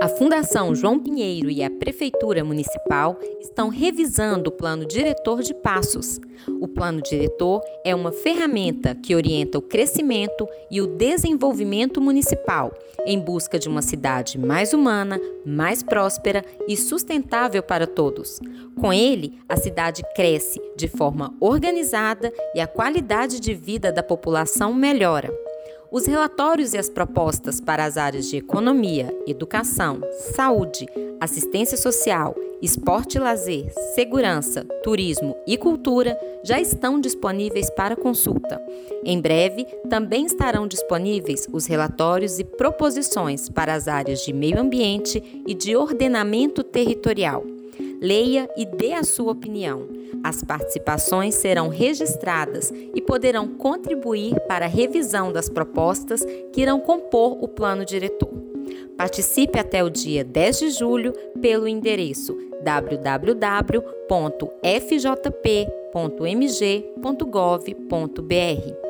A Fundação João Pinheiro e a Prefeitura Municipal estão revisando o Plano Diretor de Passos. O Plano Diretor é uma ferramenta que orienta o crescimento e o desenvolvimento municipal em busca de uma cidade mais humana, mais próspera e sustentável para todos. Com ele, a cidade cresce de forma organizada e a qualidade de vida da população melhora. Os relatórios e as propostas para as áreas de economia, educação, saúde, assistência social, esporte e lazer, segurança, turismo e cultura já estão disponíveis para consulta. Em breve, também estarão disponíveis os relatórios e proposições para as áreas de meio ambiente e de ordenamento territorial. Leia e dê a sua opinião. As participações serão registradas e poderão contribuir para a revisão das propostas que irão compor o plano diretor. Participe até o dia 10 de julho pelo endereço www.fjp.mg.gov.br.